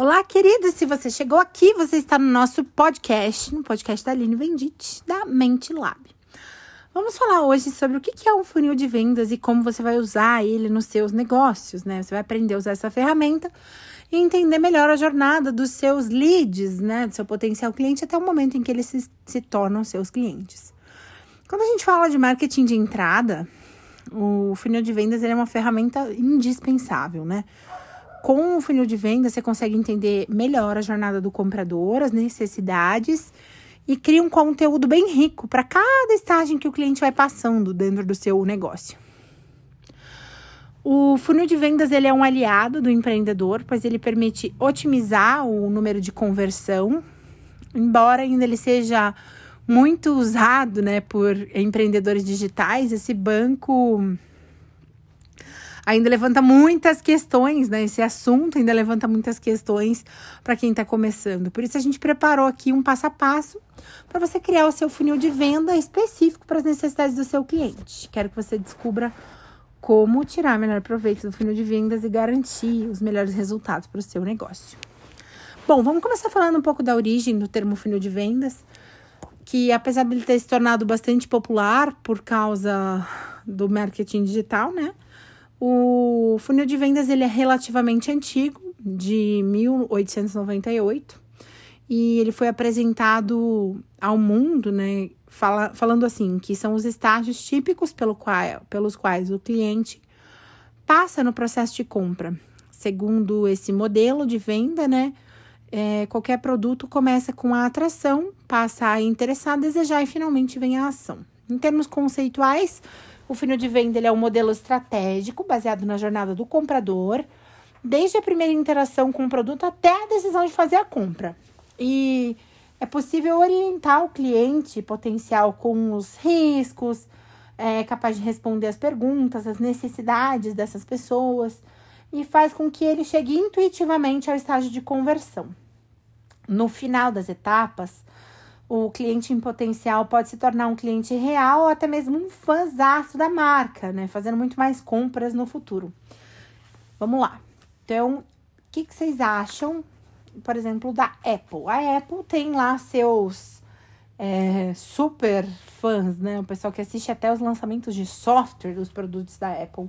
Olá, queridos! Se você chegou aqui, você está no nosso podcast, no podcast da Aline Vendite, da Mente Lab. Vamos falar hoje sobre o que é um funil de vendas e como você vai usar ele nos seus negócios, né? Você vai aprender a usar essa ferramenta e entender melhor a jornada dos seus leads, né? Do seu potencial cliente até o momento em que eles se, se tornam seus clientes. Quando a gente fala de marketing de entrada, o funil de vendas é uma ferramenta indispensável, né? Com o funil de venda, você consegue entender melhor a jornada do comprador, as necessidades e cria um conteúdo bem rico para cada estágio que o cliente vai passando dentro do seu negócio. O funil de vendas ele é um aliado do empreendedor, pois ele permite otimizar o número de conversão, embora ainda ele seja muito usado, né, por empreendedores digitais, esse banco ainda levanta muitas questões, né? Esse assunto ainda levanta muitas questões para quem está começando. Por isso a gente preparou aqui um passo a passo para você criar o seu funil de venda específico para as necessidades do seu cliente. Quero que você descubra como tirar melhor proveito do funil de vendas e garantir os melhores resultados para o seu negócio. Bom, vamos começar falando um pouco da origem do termo funil de vendas, que apesar de ele ter se tornado bastante popular por causa do marketing digital, né? O funil de vendas ele é relativamente antigo, de 1898, e ele foi apresentado ao mundo, né, fala, falando assim, que são os estágios típicos pelo qual, pelos quais o cliente passa no processo de compra. Segundo esse modelo de venda, né, é, qualquer produto começa com a atração, passa a interessar, desejar e finalmente vem a ação. Em termos conceituais, o funil de venda é um modelo estratégico baseado na jornada do comprador, desde a primeira interação com o produto até a decisão de fazer a compra. E é possível orientar o cliente potencial com os riscos, é capaz de responder as perguntas, as necessidades dessas pessoas e faz com que ele chegue intuitivamente ao estágio de conversão. No final das etapas, o cliente em potencial pode se tornar um cliente real ou até mesmo um fãzaço da marca, né? Fazendo muito mais compras no futuro. Vamos lá. Então, o que, que vocês acham, por exemplo, da Apple? A Apple tem lá seus é, super fãs, né? O pessoal que assiste até os lançamentos de software dos produtos da Apple.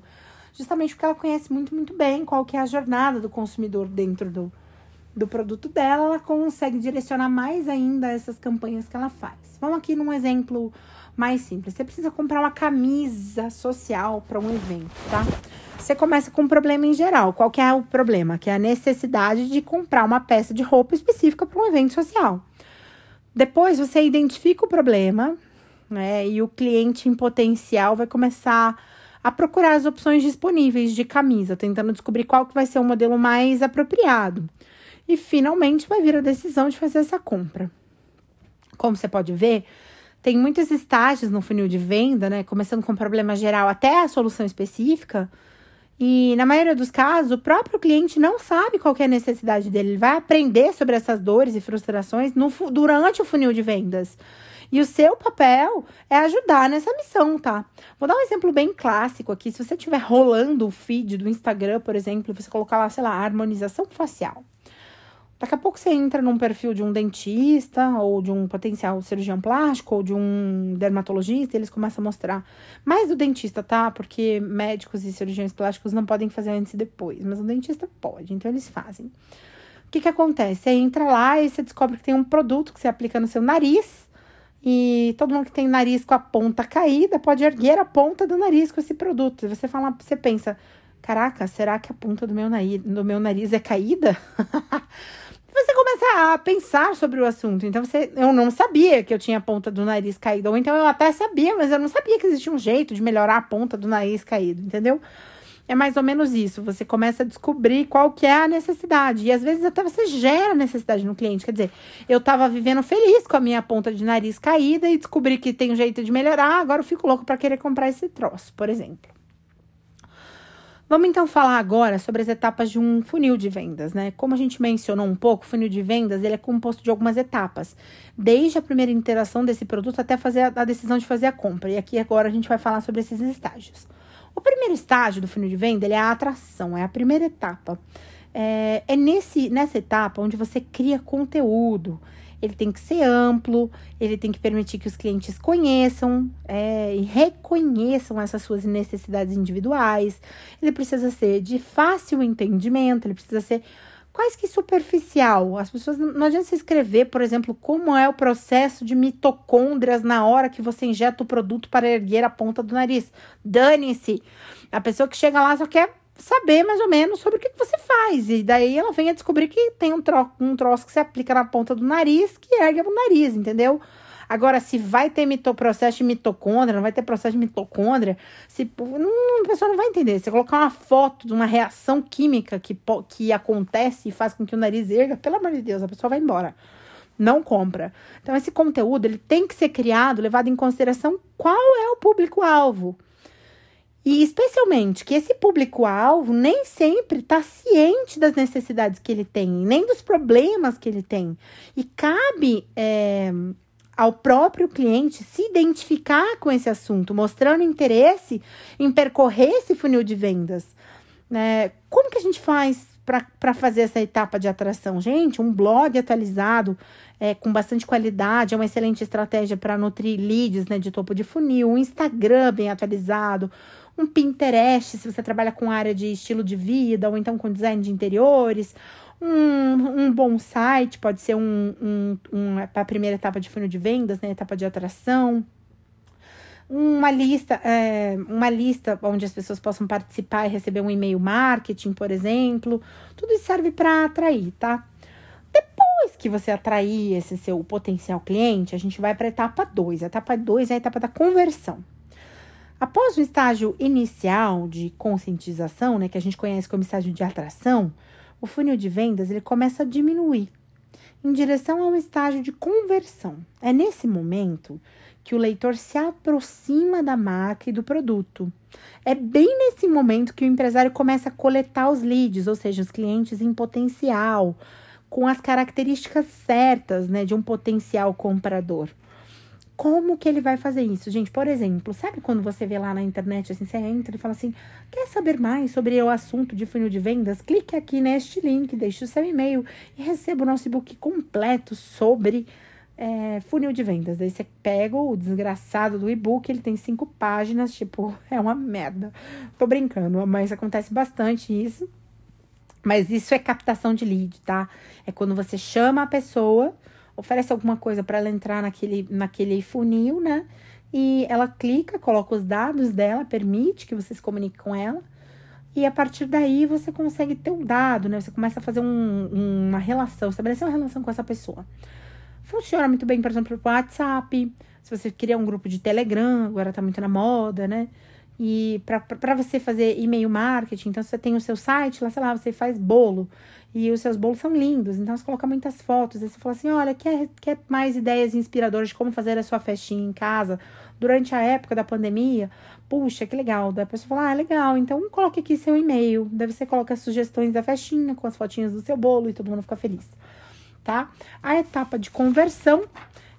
Justamente porque ela conhece muito, muito bem qual que é a jornada do consumidor dentro do, do produto dela, ela consegue direcionar mais ainda essas campanhas que ela faz. Vamos aqui num exemplo mais simples. Você precisa comprar uma camisa social para um evento, tá? Você começa com um problema em geral. Qual que é o problema? Que é a necessidade de comprar uma peça de roupa específica para um evento social. Depois você identifica o problema, né? E o cliente em potencial vai começar a procurar as opções disponíveis de camisa, tentando descobrir qual que vai ser o modelo mais apropriado e finalmente vai vir a decisão de fazer essa compra. Como você pode ver, tem muitos estágios no funil de venda, né? Começando com o problema geral até a solução específica. E na maioria dos casos, o próprio cliente não sabe qual é a necessidade dele. Ele vai aprender sobre essas dores e frustrações no, durante o funil de vendas. E o seu papel é ajudar nessa missão, tá? Vou dar um exemplo bem clássico aqui. Se você estiver rolando o feed do Instagram, por exemplo, você colocar lá, sei lá, harmonização facial. Daqui a pouco você entra num perfil de um dentista, ou de um potencial cirurgião plástico, ou de um dermatologista, e eles começam a mostrar mais do dentista, tá? Porque médicos e cirurgiões plásticos não podem fazer antes e depois, mas o dentista pode, então eles fazem. O que que acontece? Você entra lá e você descobre que tem um produto que você aplica no seu nariz, e todo mundo que tem nariz com a ponta caída pode erguer a ponta do nariz com esse produto. E você fala, você pensa, caraca, será que a ponta do meu nariz, do meu nariz é caída? você começa a pensar sobre o assunto. Então, você, eu não sabia que eu tinha a ponta do nariz caído. Ou então eu até sabia, mas eu não sabia que existia um jeito de melhorar a ponta do nariz caído, entendeu? É mais ou menos isso. Você começa a descobrir qual que é a necessidade. E às vezes até você gera necessidade no cliente. Quer dizer, eu tava vivendo feliz com a minha ponta de nariz caída e descobri que tem um jeito de melhorar. Agora eu fico louco para querer comprar esse troço, por exemplo. Vamos então falar agora sobre as etapas de um funil de vendas, né? Como a gente mencionou um pouco, o funil de vendas ele é composto de algumas etapas, desde a primeira interação desse produto até fazer a decisão de fazer a compra. E aqui agora a gente vai falar sobre esses estágios. O primeiro estágio do funil de venda é a atração, é a primeira etapa. É, é nesse, nessa etapa onde você cria conteúdo. Ele tem que ser amplo, ele tem que permitir que os clientes conheçam é, e reconheçam essas suas necessidades individuais. Ele precisa ser de fácil entendimento, ele precisa ser quase que superficial. As pessoas não adianta você escrever, por exemplo, como é o processo de mitocôndrias na hora que você injeta o produto para erguer a ponta do nariz. Dane-se. A pessoa que chega lá só quer saber mais ou menos sobre o que, você faz. E daí ela vem a descobrir que tem um, tro um troço que se aplica na ponta do nariz que ergue o nariz, entendeu? Agora, se vai ter mito, processo de mitocôndria, não vai ter processo de mitocôndria, se, não, a pessoa não vai entender. Você colocar uma foto de uma reação química que, que acontece e faz com que o nariz erga, pelo amor de Deus, a pessoa vai embora. Não compra. Então, esse conteúdo ele tem que ser criado, levado em consideração qual é o público-alvo. E especialmente que esse público-alvo nem sempre está ciente das necessidades que ele tem, nem dos problemas que ele tem. E cabe é, ao próprio cliente se identificar com esse assunto, mostrando interesse em percorrer esse funil de vendas. Né? Como que a gente faz para fazer essa etapa de atração? Gente, um blog atualizado é, com bastante qualidade é uma excelente estratégia para nutrir leads né, de topo de funil, um Instagram bem atualizado, um Pinterest, se você trabalha com área de estilo de vida ou então com design de interiores, um, um bom site, pode ser um, um, um para a primeira etapa de funil de vendas, né? Etapa de atração. Uma lista, é, uma lista onde as pessoas possam participar e receber um e-mail marketing, por exemplo. Tudo isso serve para atrair, tá? Depois que você atrair esse seu potencial cliente, a gente vai para a etapa 2. A etapa 2 é a etapa da conversão. Após o estágio inicial de conscientização, né, que a gente conhece como estágio de atração, o funil de vendas ele começa a diminuir em direção ao estágio de conversão. É nesse momento que o leitor se aproxima da marca e do produto. É bem nesse momento que o empresário começa a coletar os leads, ou seja, os clientes em potencial, com as características certas né, de um potencial comprador. Como que ele vai fazer isso, gente? Por exemplo, sabe quando você vê lá na internet, assim, você entra e fala assim, quer saber mais sobre o assunto de funil de vendas? Clique aqui neste link, deixe o seu e-mail e receba o nosso e-book completo sobre é, funil de vendas. Daí você pega o desgraçado do e-book, ele tem cinco páginas, tipo, é uma merda. Tô brincando, mas acontece bastante isso. Mas isso é captação de lead, tá? É quando você chama a pessoa oferece alguma coisa para ela entrar naquele, naquele funil, né? E ela clica, coloca os dados dela, permite que você se comunique com ela. E a partir daí você consegue ter um dado, né? Você começa a fazer um, uma relação, estabelecer uma relação com essa pessoa. Funciona muito bem, por exemplo, para o WhatsApp. Se você cria um grupo de Telegram, agora tá muito na moda, né? E para você fazer e-mail marketing, então você tem o seu site, lá, sei lá, você faz bolo. E os seus bolos são lindos, então você coloca muitas fotos. Aí você fala assim: olha, quer, quer mais ideias inspiradoras de como fazer a sua festinha em casa durante a época da pandemia? Puxa, que legal. Daí a pessoa fala: ah, legal, então coloque aqui seu e-mail. Daí você coloca as sugestões da festinha com as fotinhas do seu bolo e todo mundo fica feliz, tá? A etapa de conversão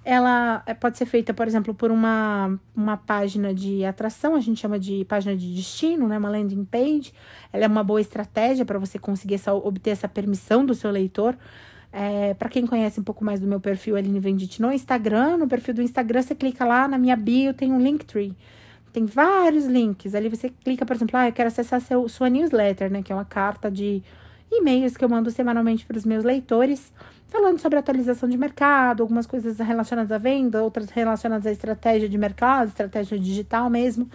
ela é, pode ser feita, por exemplo, por uma, uma página de atração, a gente chama de página de destino, né? Uma landing page. Ela é uma boa estratégia para você conseguir essa, obter essa permissão do seu leitor. É, para quem conhece um pouco mais do meu perfil, Aline Vendite no Instagram, no perfil do Instagram, você clica lá na minha bio, tem um Linktree. Tem vários links. Ali você clica, por exemplo, ah, eu quero acessar seu, sua newsletter, né? Que é uma carta de e-mails que eu mando semanalmente para os meus leitores falando sobre atualização de mercado, algumas coisas relacionadas à venda, outras relacionadas à estratégia de mercado, estratégia digital mesmo.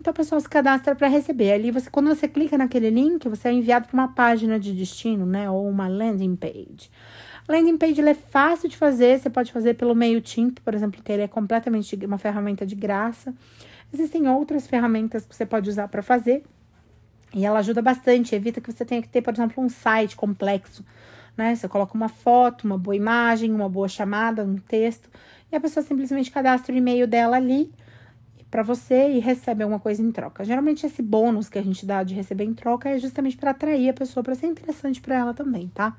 Então, o pessoal se cadastra para receber. Ali, você, quando você clica naquele link, você é enviado para uma página de destino, né? Ou uma landing page. A landing page é fácil de fazer, você pode fazer pelo MailChimp, por exemplo, que ele é completamente uma ferramenta de graça. Existem outras ferramentas que você pode usar para fazer. E ela ajuda bastante, evita que você tenha que ter, por exemplo, um site complexo né? Você coloca uma foto, uma boa imagem, uma boa chamada, um texto, e a pessoa simplesmente cadastra o e-mail dela ali para você e recebe alguma coisa em troca. Geralmente esse bônus que a gente dá de receber em troca é justamente para atrair a pessoa para ser interessante para ela também, tá?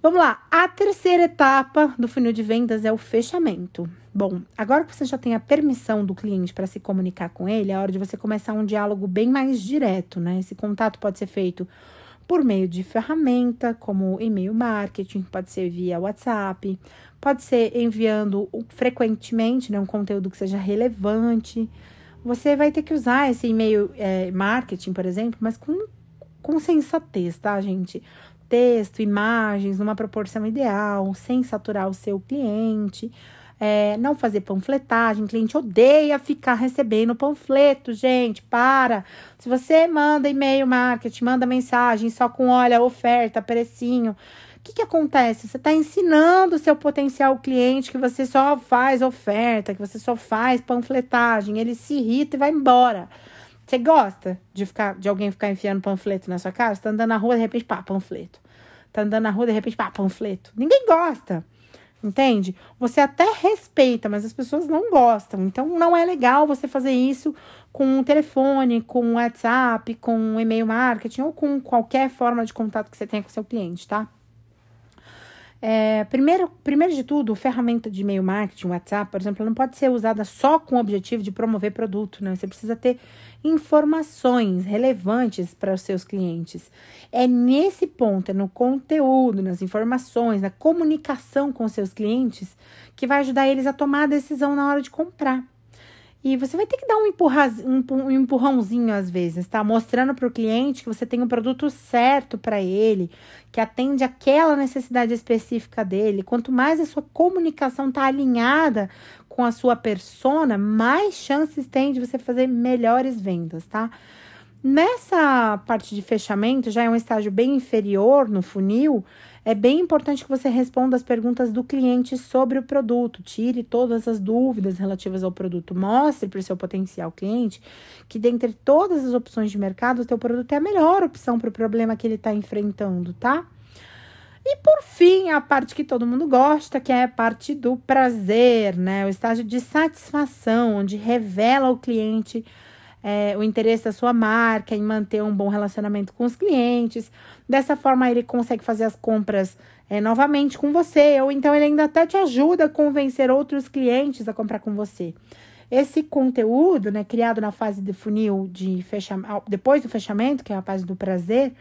Vamos lá, a terceira etapa do funil de vendas é o fechamento. Bom, agora que você já tem a permissão do cliente para se comunicar com ele, é hora de você começar um diálogo bem mais direto, né? Esse contato pode ser feito por meio de ferramenta como e-mail marketing, pode ser via WhatsApp, pode ser enviando frequentemente né, um conteúdo que seja relevante. Você vai ter que usar esse e-mail é, marketing, por exemplo, mas com, com sensatez, tá, gente? Texto, imagens, numa proporção ideal, sem saturar o seu cliente. É, não fazer panfletagem, o cliente odeia ficar recebendo panfleto, gente, para. Se você manda e-mail marketing, manda mensagem só com, olha, oferta, precinho, o que, que acontece? Você está ensinando o seu potencial cliente que você só faz oferta, que você só faz panfletagem, ele se irrita e vai embora. Você gosta de ficar de alguém ficar enfiando panfleto na sua cara? Você tá andando na rua, de repente, pá, panfleto. Tá andando na rua, de repente, pá, panfleto. Ninguém gosta. Entende? Você até respeita, mas as pessoas não gostam. Então, não é legal você fazer isso com um telefone, com um WhatsApp, com um e-mail marketing ou com qualquer forma de contato que você tenha com seu cliente, tá? É, primeiro, primeiro de tudo, ferramenta de e-mail marketing, WhatsApp, por exemplo, não pode ser usada só com o objetivo de promover produto, né? Você precisa ter informações relevantes para os seus clientes. É nesse ponto, é no conteúdo, nas informações, na comunicação com os seus clientes, que vai ajudar eles a tomar a decisão na hora de comprar. E você vai ter que dar um, empurra, um, empurrãozinho às vezes, tá? Mostrando para o cliente que você tem um produto certo para ele, que atende aquela necessidade específica dele. Quanto mais a sua comunicação tá alinhada com a sua persona, mais chances tem de você fazer melhores vendas, tá? Nessa parte de fechamento, já é um estágio bem inferior no funil, é bem importante que você responda as perguntas do cliente sobre o produto, tire todas as dúvidas relativas ao produto, mostre para o seu potencial cliente que dentre todas as opções de mercado, o teu produto é a melhor opção para o problema que ele está enfrentando, tá? E por fim, a parte que todo mundo gosta, que é a parte do prazer, né? O estágio de satisfação, onde revela ao cliente é, o interesse da sua marca em manter um bom relacionamento com os clientes. Dessa forma, ele consegue fazer as compras é, novamente com você, ou então ele ainda até te ajuda a convencer outros clientes a comprar com você. Esse conteúdo, né, criado na fase de funil de fechamento, depois do fechamento, que é a fase do prazer,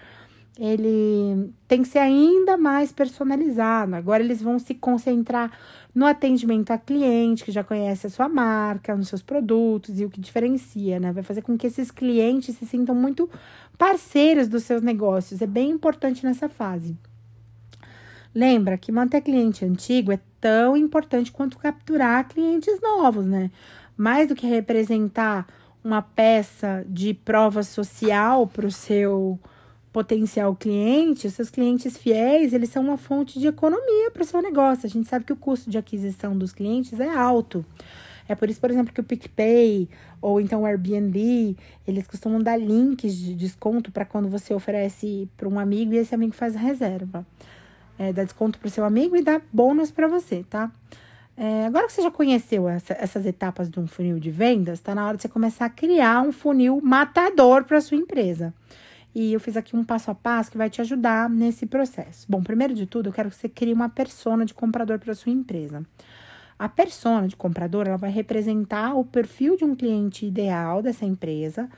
ele tem que ser ainda mais personalizado. Agora eles vão se concentrar no atendimento a cliente que já conhece a sua marca, nos seus produtos e o que diferencia, né? Vai fazer com que esses clientes se sintam muito parceiros dos seus negócios. É bem importante nessa fase. Lembra que manter cliente antigo é tão importante quanto capturar clientes novos, né? Mais do que representar uma peça de prova social para o seu potencial cliente, os seus clientes fiéis, eles são uma fonte de economia para o seu negócio. A gente sabe que o custo de aquisição dos clientes é alto. É por isso, por exemplo, que o PicPay ou então o Airbnb, eles costumam dar links de desconto para quando você oferece para um amigo e esse amigo faz a reserva. É, dá desconto para o seu amigo e dá bônus para você, tá? É, agora que você já conheceu essa, essas etapas de um funil de vendas, está na hora de você começar a criar um funil matador para sua empresa. E eu fiz aqui um passo a passo que vai te ajudar nesse processo. Bom, primeiro de tudo, eu quero que você crie uma persona de comprador para sua empresa. A persona de comprador, ela vai representar o perfil de um cliente ideal dessa empresa.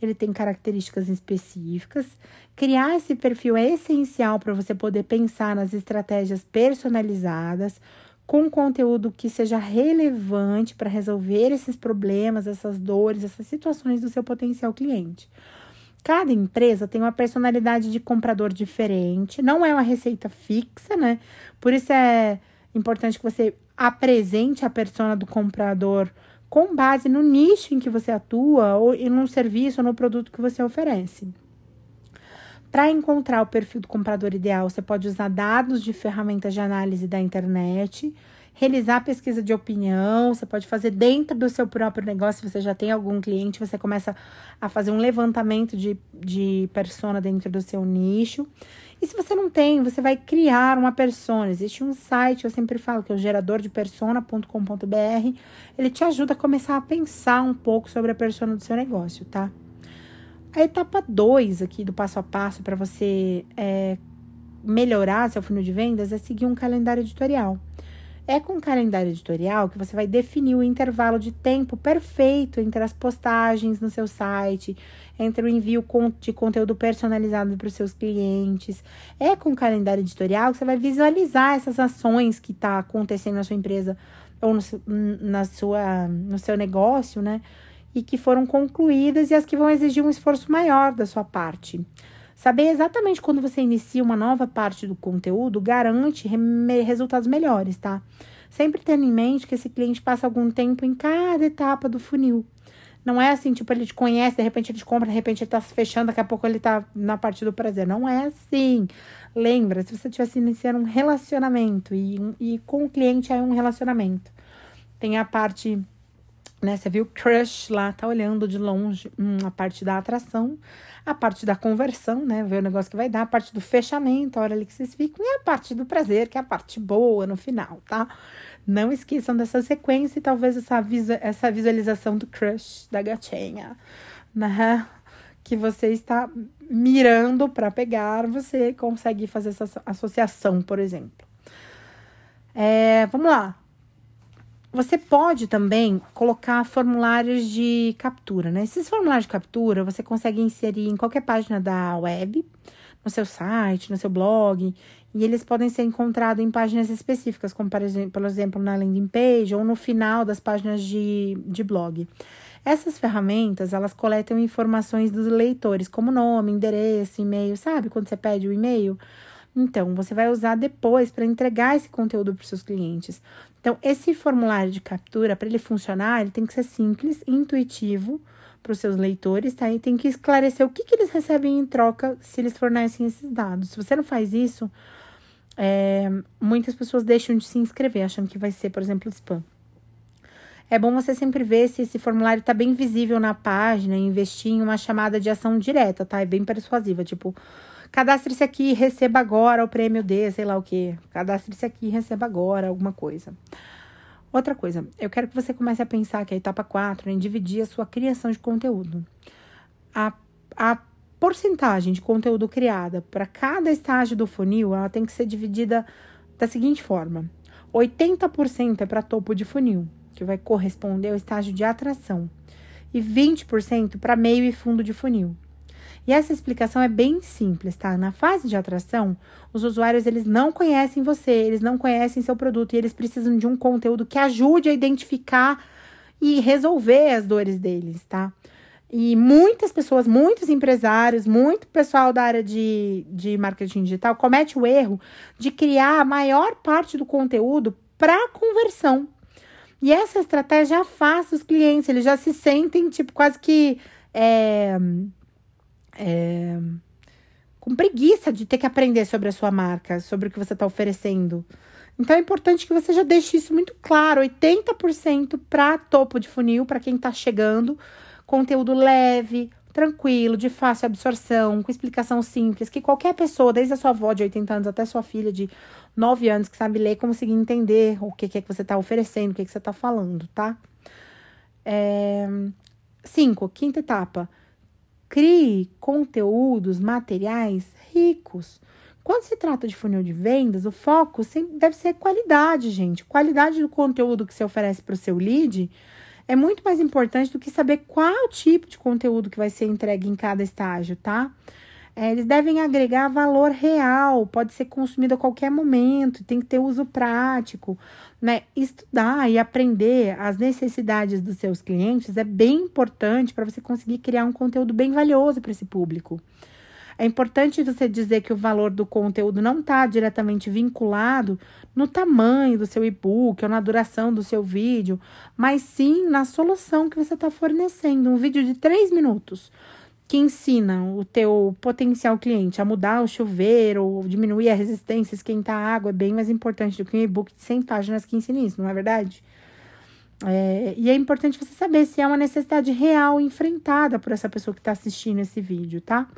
Ele tem características específicas. Criar esse perfil é essencial para você poder pensar nas estratégias personalizadas, com conteúdo que seja relevante para resolver esses problemas, essas dores, essas situações do seu potencial cliente. Cada empresa tem uma personalidade de comprador diferente, não é uma receita fixa, né? Por isso é importante que você apresente a persona do comprador com base no nicho em que você atua ou no serviço ou no produto que você oferece. Para encontrar o perfil do comprador ideal, você pode usar dados de ferramentas de análise da internet, realizar pesquisa de opinião, você pode fazer dentro do seu próprio negócio, se você já tem algum cliente, você começa a fazer um levantamento de, de persona dentro do seu nicho. E se você não tem, você vai criar uma persona. Existe um site, eu sempre falo, que é o geradordepersona.com.br. Ele te ajuda a começar a pensar um pouco sobre a persona do seu negócio, tá? A etapa 2 aqui do passo a passo para você é, melhorar seu funil de vendas é seguir um calendário editorial. É com o calendário editorial que você vai definir o intervalo de tempo perfeito entre as postagens no seu site, entre o envio de conteúdo personalizado para os seus clientes. É com o calendário editorial que você vai visualizar essas ações que está acontecendo na sua empresa ou no, na sua, no seu negócio, né? E que foram concluídas e as que vão exigir um esforço maior da sua parte. Saber exatamente quando você inicia uma nova parte do conteúdo garante resultados melhores, tá? Sempre tendo em mente que esse cliente passa algum tempo em cada etapa do funil. Não é assim, tipo, ele te conhece, de repente ele te compra, de repente ele tá se fechando, daqui a pouco ele tá na parte do prazer. Não é assim. Lembra, se você estivesse iniciando um relacionamento e, e com o cliente é um relacionamento. Tem a parte, né? Você viu crush lá, tá olhando de longe, hum, a parte da atração a parte da conversão, né? Ver o negócio que vai dar, a parte do fechamento, a hora ali que vocês ficam, e a parte do prazer, que é a parte boa no final, tá? Não esqueçam dessa sequência e talvez essa, essa visualização do crush da gatinha, né? Que você está mirando para pegar, você consegue fazer essa associação, por exemplo. É, vamos lá. Você pode também colocar formulários de captura, né? Esses formulários de captura você consegue inserir em qualquer página da web, no seu site, no seu blog, e eles podem ser encontrados em páginas específicas, como por exemplo, na landing page ou no final das páginas de, de blog. Essas ferramentas, elas coletam informações dos leitores, como nome, endereço, e-mail, sabe? Quando você pede o e-mail, então, você vai usar depois para entregar esse conteúdo para os seus clientes. Então, esse formulário de captura, para ele funcionar, ele tem que ser simples, intuitivo para os seus leitores, tá? E tem que esclarecer o que, que eles recebem em troca se eles fornecem esses dados. Se você não faz isso, é, muitas pessoas deixam de se inscrever, achando que vai ser, por exemplo, spam. É bom você sempre ver se esse formulário está bem visível na página investir em uma chamada de ação direta, tá? É bem persuasiva, tipo, Cadastre-se aqui e receba agora o prêmio D, sei lá o que. Cadastre-se aqui e receba agora alguma coisa. Outra coisa, eu quero que você comece a pensar que a etapa 4 é em dividir a sua criação de conteúdo. A, a porcentagem de conteúdo criada para cada estágio do funil, ela tem que ser dividida da seguinte forma: 80% é para topo de funil, que vai corresponder ao estágio de atração, e 20% para meio e fundo de funil. E essa explicação é bem simples, tá? Na fase de atração, os usuários eles não conhecem você, eles não conhecem seu produto e eles precisam de um conteúdo que ajude a identificar e resolver as dores deles, tá? E muitas pessoas, muitos empresários, muito pessoal da área de, de marketing digital comete o erro de criar a maior parte do conteúdo para conversão. E essa estratégia afasta os clientes, eles já se sentem, tipo, quase que. É, é, com preguiça de ter que aprender sobre a sua marca, sobre o que você está oferecendo. Então é importante que você já deixe isso muito claro: 80% para topo de funil, para quem está chegando, conteúdo leve, tranquilo, de fácil absorção, com explicação simples, que qualquer pessoa, desde a sua avó de 80 anos até sua filha de 9 anos, que sabe ler, conseguir entender o que, é que você está oferecendo, o que, que você está falando, tá? É... Cinco, quinta etapa. Crie conteúdos materiais ricos. Quando se trata de funil de vendas, o foco deve ser qualidade, gente. Qualidade do conteúdo que você oferece para o seu lead é muito mais importante do que saber qual tipo de conteúdo que vai ser entregue em cada estágio, tá? É, eles devem agregar valor real, pode ser consumido a qualquer momento, tem que ter uso prático, né? Estudar e aprender as necessidades dos seus clientes é bem importante para você conseguir criar um conteúdo bem valioso para esse público. É importante você dizer que o valor do conteúdo não está diretamente vinculado no tamanho do seu e-book ou na duração do seu vídeo, mas sim na solução que você está fornecendo. Um vídeo de três minutos que ensina o teu potencial cliente a mudar o chuveiro, ou diminuir a resistência, esquentar a água, é bem mais importante do que um e-book de 100 páginas que ensina isso, não é verdade? É, e é importante você saber se é uma necessidade real enfrentada por essa pessoa que está assistindo esse vídeo, tá?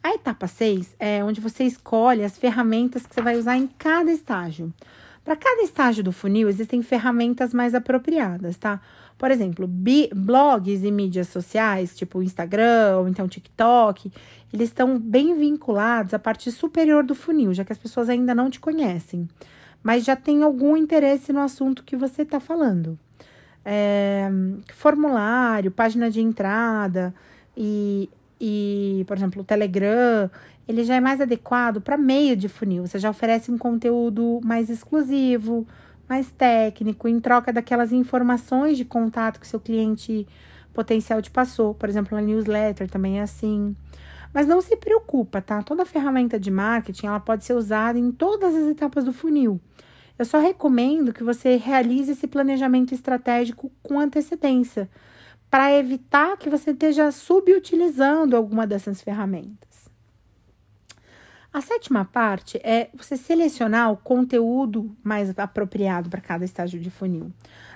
A etapa 6 é onde você escolhe as ferramentas que você vai usar em cada estágio. Para cada estágio do funil, existem ferramentas mais apropriadas, tá? Por exemplo, blogs e mídias sociais, tipo Instagram ou então TikTok, eles estão bem vinculados à parte superior do funil, já que as pessoas ainda não te conhecem. mas já tem algum interesse no assunto que você está falando. É, formulário, página de entrada e, e, por exemplo, o Telegram, ele já é mais adequado para meio de funil. Você já oferece um conteúdo mais exclusivo, mais técnico, em troca daquelas informações de contato que seu cliente potencial te passou. Por exemplo, a newsletter também é assim. Mas não se preocupa, tá? Toda ferramenta de marketing ela pode ser usada em todas as etapas do funil. Eu só recomendo que você realize esse planejamento estratégico com antecedência, para evitar que você esteja subutilizando alguma dessas ferramentas. A sétima parte é você selecionar o conteúdo mais apropriado para cada estágio de funil.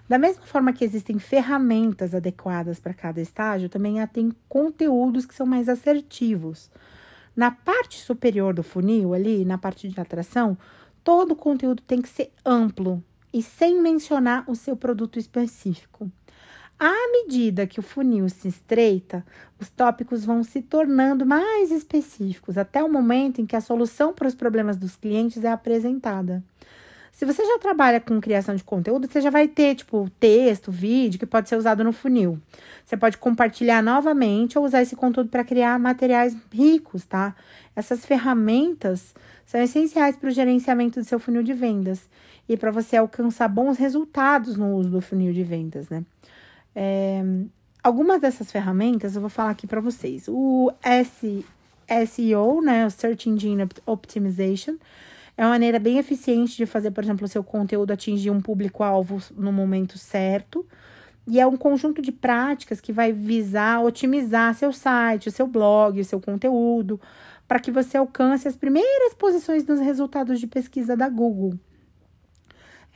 Da mesma forma que existem ferramentas adequadas para cada estágio, também há tem conteúdos que são mais assertivos. Na parte superior do funil, ali, na parte de atração, todo o conteúdo tem que ser amplo e sem mencionar o seu produto específico. À medida que o funil se estreita, os tópicos vão se tornando mais específicos, até o momento em que a solução para os problemas dos clientes é apresentada. Se você já trabalha com criação de conteúdo, você já vai ter, tipo, texto, vídeo que pode ser usado no funil. Você pode compartilhar novamente ou usar esse conteúdo para criar materiais ricos, tá? Essas ferramentas são essenciais para o gerenciamento do seu funil de vendas e para você alcançar bons resultados no uso do funil de vendas, né? É, algumas dessas ferramentas eu vou falar aqui para vocês. O S, SEO, né, o Search Engine Optimization, é uma maneira bem eficiente de fazer, por exemplo, o seu conteúdo atingir um público-alvo no momento certo. E é um conjunto de práticas que vai visar otimizar seu site, o seu blog, o seu conteúdo, para que você alcance as primeiras posições nos resultados de pesquisa da Google.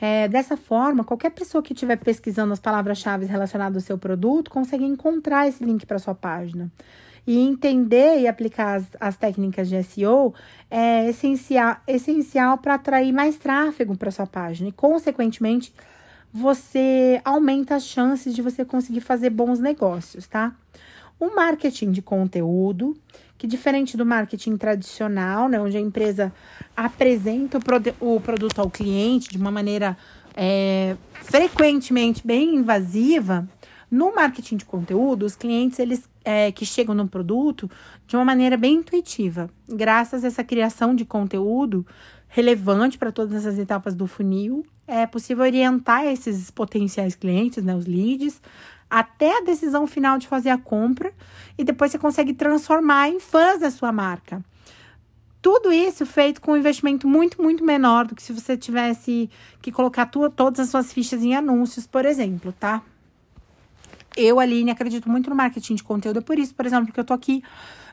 É, dessa forma, qualquer pessoa que estiver pesquisando as palavras-chave relacionadas ao seu produto consegue encontrar esse link para sua página. E entender e aplicar as, as técnicas de SEO é essencial, essencial para atrair mais tráfego para sua página. E, consequentemente, você aumenta as chances de você conseguir fazer bons negócios, tá? O marketing de conteúdo, que diferente do marketing tradicional, né, onde a empresa apresenta o, o produto ao cliente de uma maneira é, frequentemente bem invasiva, no marketing de conteúdo, os clientes eles é, que chegam no produto de uma maneira bem intuitiva, graças a essa criação de conteúdo relevante para todas essas etapas do funil, é possível orientar esses potenciais clientes, né, os leads, até a decisão final de fazer a compra e depois você consegue transformar em fãs da sua marca. Tudo isso feito com um investimento muito, muito menor do que se você tivesse que colocar tua, todas as suas fichas em anúncios, por exemplo, tá? Eu, Aline, acredito muito no marketing de conteúdo. É por isso, por exemplo, que eu tô aqui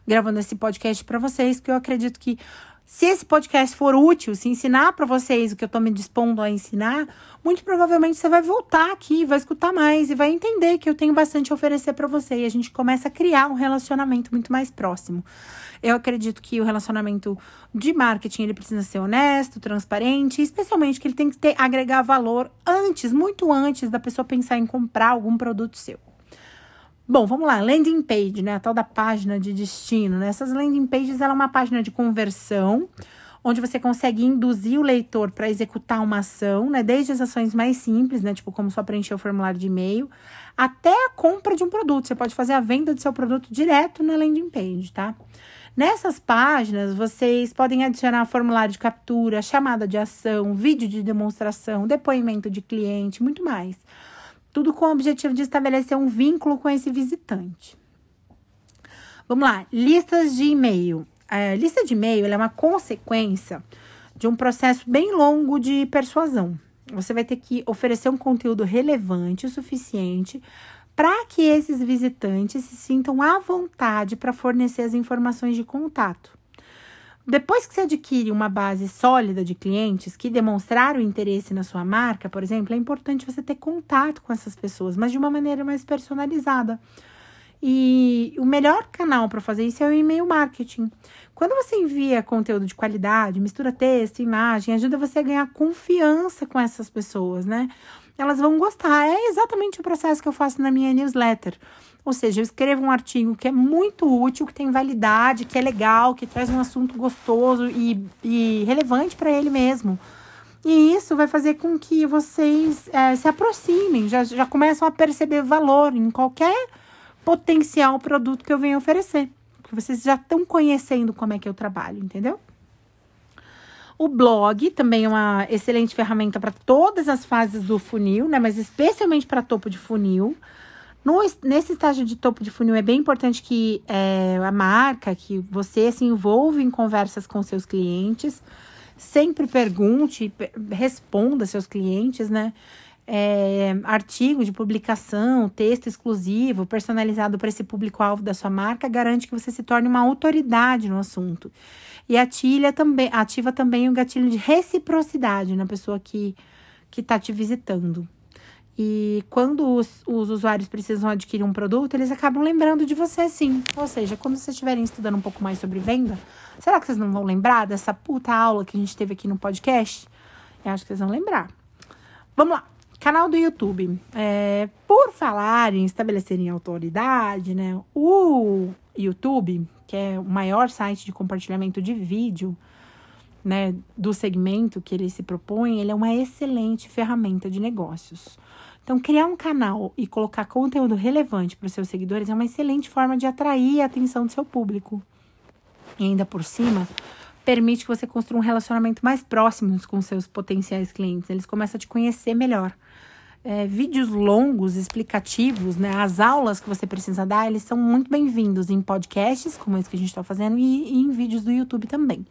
gravando esse podcast para vocês, que eu acredito que se esse podcast for útil, se ensinar para vocês o que eu estou me dispondo a ensinar, muito provavelmente você vai voltar aqui, vai escutar mais e vai entender que eu tenho bastante a oferecer para você e a gente começa a criar um relacionamento muito mais próximo. Eu acredito que o relacionamento de marketing ele precisa ser honesto, transparente, especialmente que ele tem que ter agregar valor antes, muito antes da pessoa pensar em comprar algum produto seu. Bom, vamos lá, landing page, né? A tal da página de destino, né? Essas landing pages, ela é uma página de conversão, onde você consegue induzir o leitor para executar uma ação, né? Desde as ações mais simples, né? Tipo, como só preencher o formulário de e-mail, até a compra de um produto. Você pode fazer a venda do seu produto direto na landing page, tá? Nessas páginas, vocês podem adicionar formulário de captura, chamada de ação, vídeo de demonstração, depoimento de cliente, muito mais. Tudo com o objetivo de estabelecer um vínculo com esse visitante. Vamos lá, listas de e-mail. A lista de e-mail é uma consequência de um processo bem longo de persuasão. Você vai ter que oferecer um conteúdo relevante o suficiente para que esses visitantes se sintam à vontade para fornecer as informações de contato. Depois que você adquire uma base sólida de clientes que demonstraram interesse na sua marca, por exemplo, é importante você ter contato com essas pessoas, mas de uma maneira mais personalizada. E o melhor canal para fazer isso é o e-mail marketing. Quando você envia conteúdo de qualidade, mistura texto, imagem, ajuda você a ganhar confiança com essas pessoas, né? Elas vão gostar. É exatamente o processo que eu faço na minha newsletter. Ou seja, eu escrevo um artigo que é muito útil, que tem validade, que é legal, que traz um assunto gostoso e, e relevante para ele mesmo. E isso vai fazer com que vocês é, se aproximem, já, já começam a perceber valor em qualquer potencial produto que eu venho oferecer. Porque vocês já estão conhecendo como é que eu trabalho, entendeu? O blog também é uma excelente ferramenta para todas as fases do funil, né? Mas especialmente para topo de funil. No, nesse estágio de topo de funil é bem importante que é, a marca, que você se envolva em conversas com seus clientes Sempre pergunte, responda seus clientes, né? É, artigo de publicação, texto exclusivo, personalizado para esse público-alvo da sua marca, garante que você se torne uma autoridade no assunto. E ativa também, ativa também o gatilho de reciprocidade na pessoa que está te visitando. E quando os, os, usuários precisam adquirir um produto, eles acabam lembrando de você sim. Ou seja, quando vocês estiverem estudando um pouco mais sobre venda, será que vocês não vão lembrar dessa puta aula que a gente teve aqui no podcast? Eu acho que vocês vão lembrar. Vamos lá. Canal do YouTube. É, por falar em estabelecerem autoridade, né? O YouTube, que é o maior site de compartilhamento de vídeo, né, do segmento que ele se propõe, ele é uma excelente ferramenta de negócios. Então, criar um canal e colocar conteúdo relevante para os seus seguidores é uma excelente forma de atrair a atenção do seu público. E ainda por cima, permite que você construa um relacionamento mais próximo com seus potenciais clientes. Eles começam a te conhecer melhor. É, vídeos longos, explicativos, né? As aulas que você precisa dar, eles são muito bem-vindos em podcasts, como esse que a gente está fazendo, e, e em vídeos do YouTube também.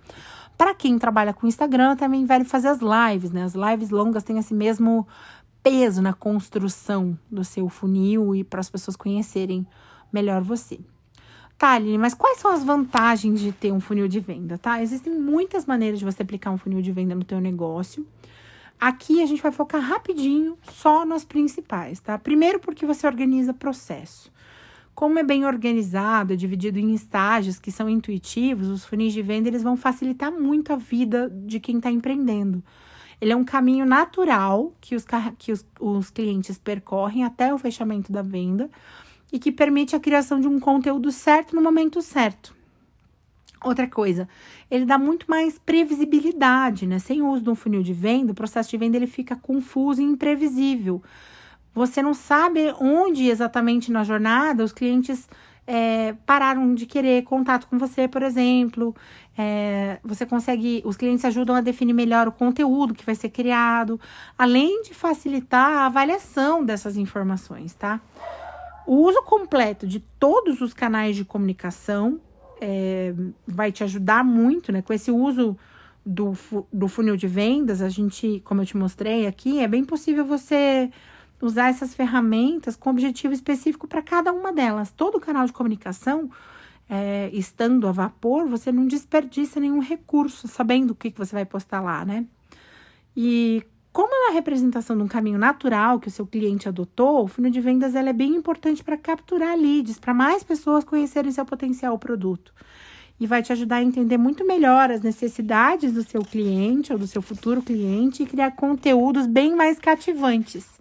Para quem trabalha com Instagram, também vale fazer as lives, né? As lives longas têm esse mesmo peso na construção do seu funil e para as pessoas conhecerem melhor você. Tá, Aline, mas quais são as vantagens de ter um funil de venda, tá? Existem muitas maneiras de você aplicar um funil de venda no teu negócio. Aqui a gente vai focar rapidinho só nas principais, tá? Primeiro porque você organiza processo. Como é bem organizado, é dividido em estágios que são intuitivos, os funis de venda eles vão facilitar muito a vida de quem está empreendendo. Ele é um caminho natural que os, que os, os clientes percorrem até o fechamento da venda e que permite a criação de um conteúdo certo no momento certo. Outra coisa, ele dá muito mais previsibilidade, né? Sem o uso de um funil de venda, o processo de venda ele fica confuso e imprevisível. Você não sabe onde exatamente na jornada os clientes é, pararam de querer contato com você, por exemplo. É, você consegue, os clientes ajudam a definir melhor o conteúdo que vai ser criado, além de facilitar a avaliação dessas informações, tá? O uso completo de todos os canais de comunicação é, vai te ajudar muito, né? Com esse uso do, do funil de vendas, a gente, como eu te mostrei aqui, é bem possível você usar essas ferramentas com objetivo específico para cada uma delas. Todo canal de comunicação, é, estando a vapor, você não desperdiça nenhum recurso, sabendo o que, que você vai postar lá, né? E como ela é a representação de um caminho natural que o seu cliente adotou, o funil de vendas é bem importante para capturar leads, para mais pessoas conhecerem seu potencial produto. E vai te ajudar a entender muito melhor as necessidades do seu cliente ou do seu futuro cliente e criar conteúdos bem mais cativantes.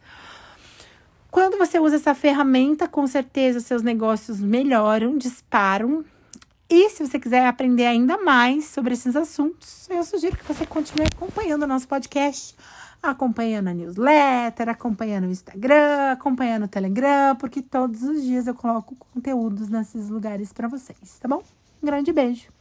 Quando você usa essa ferramenta, com certeza seus negócios melhoram, disparam. E se você quiser aprender ainda mais sobre esses assuntos, eu sugiro que você continue acompanhando o nosso podcast, acompanhando a newsletter, acompanhando o Instagram, acompanhando o Telegram, porque todos os dias eu coloco conteúdos nesses lugares para vocês, tá bom? Um grande beijo.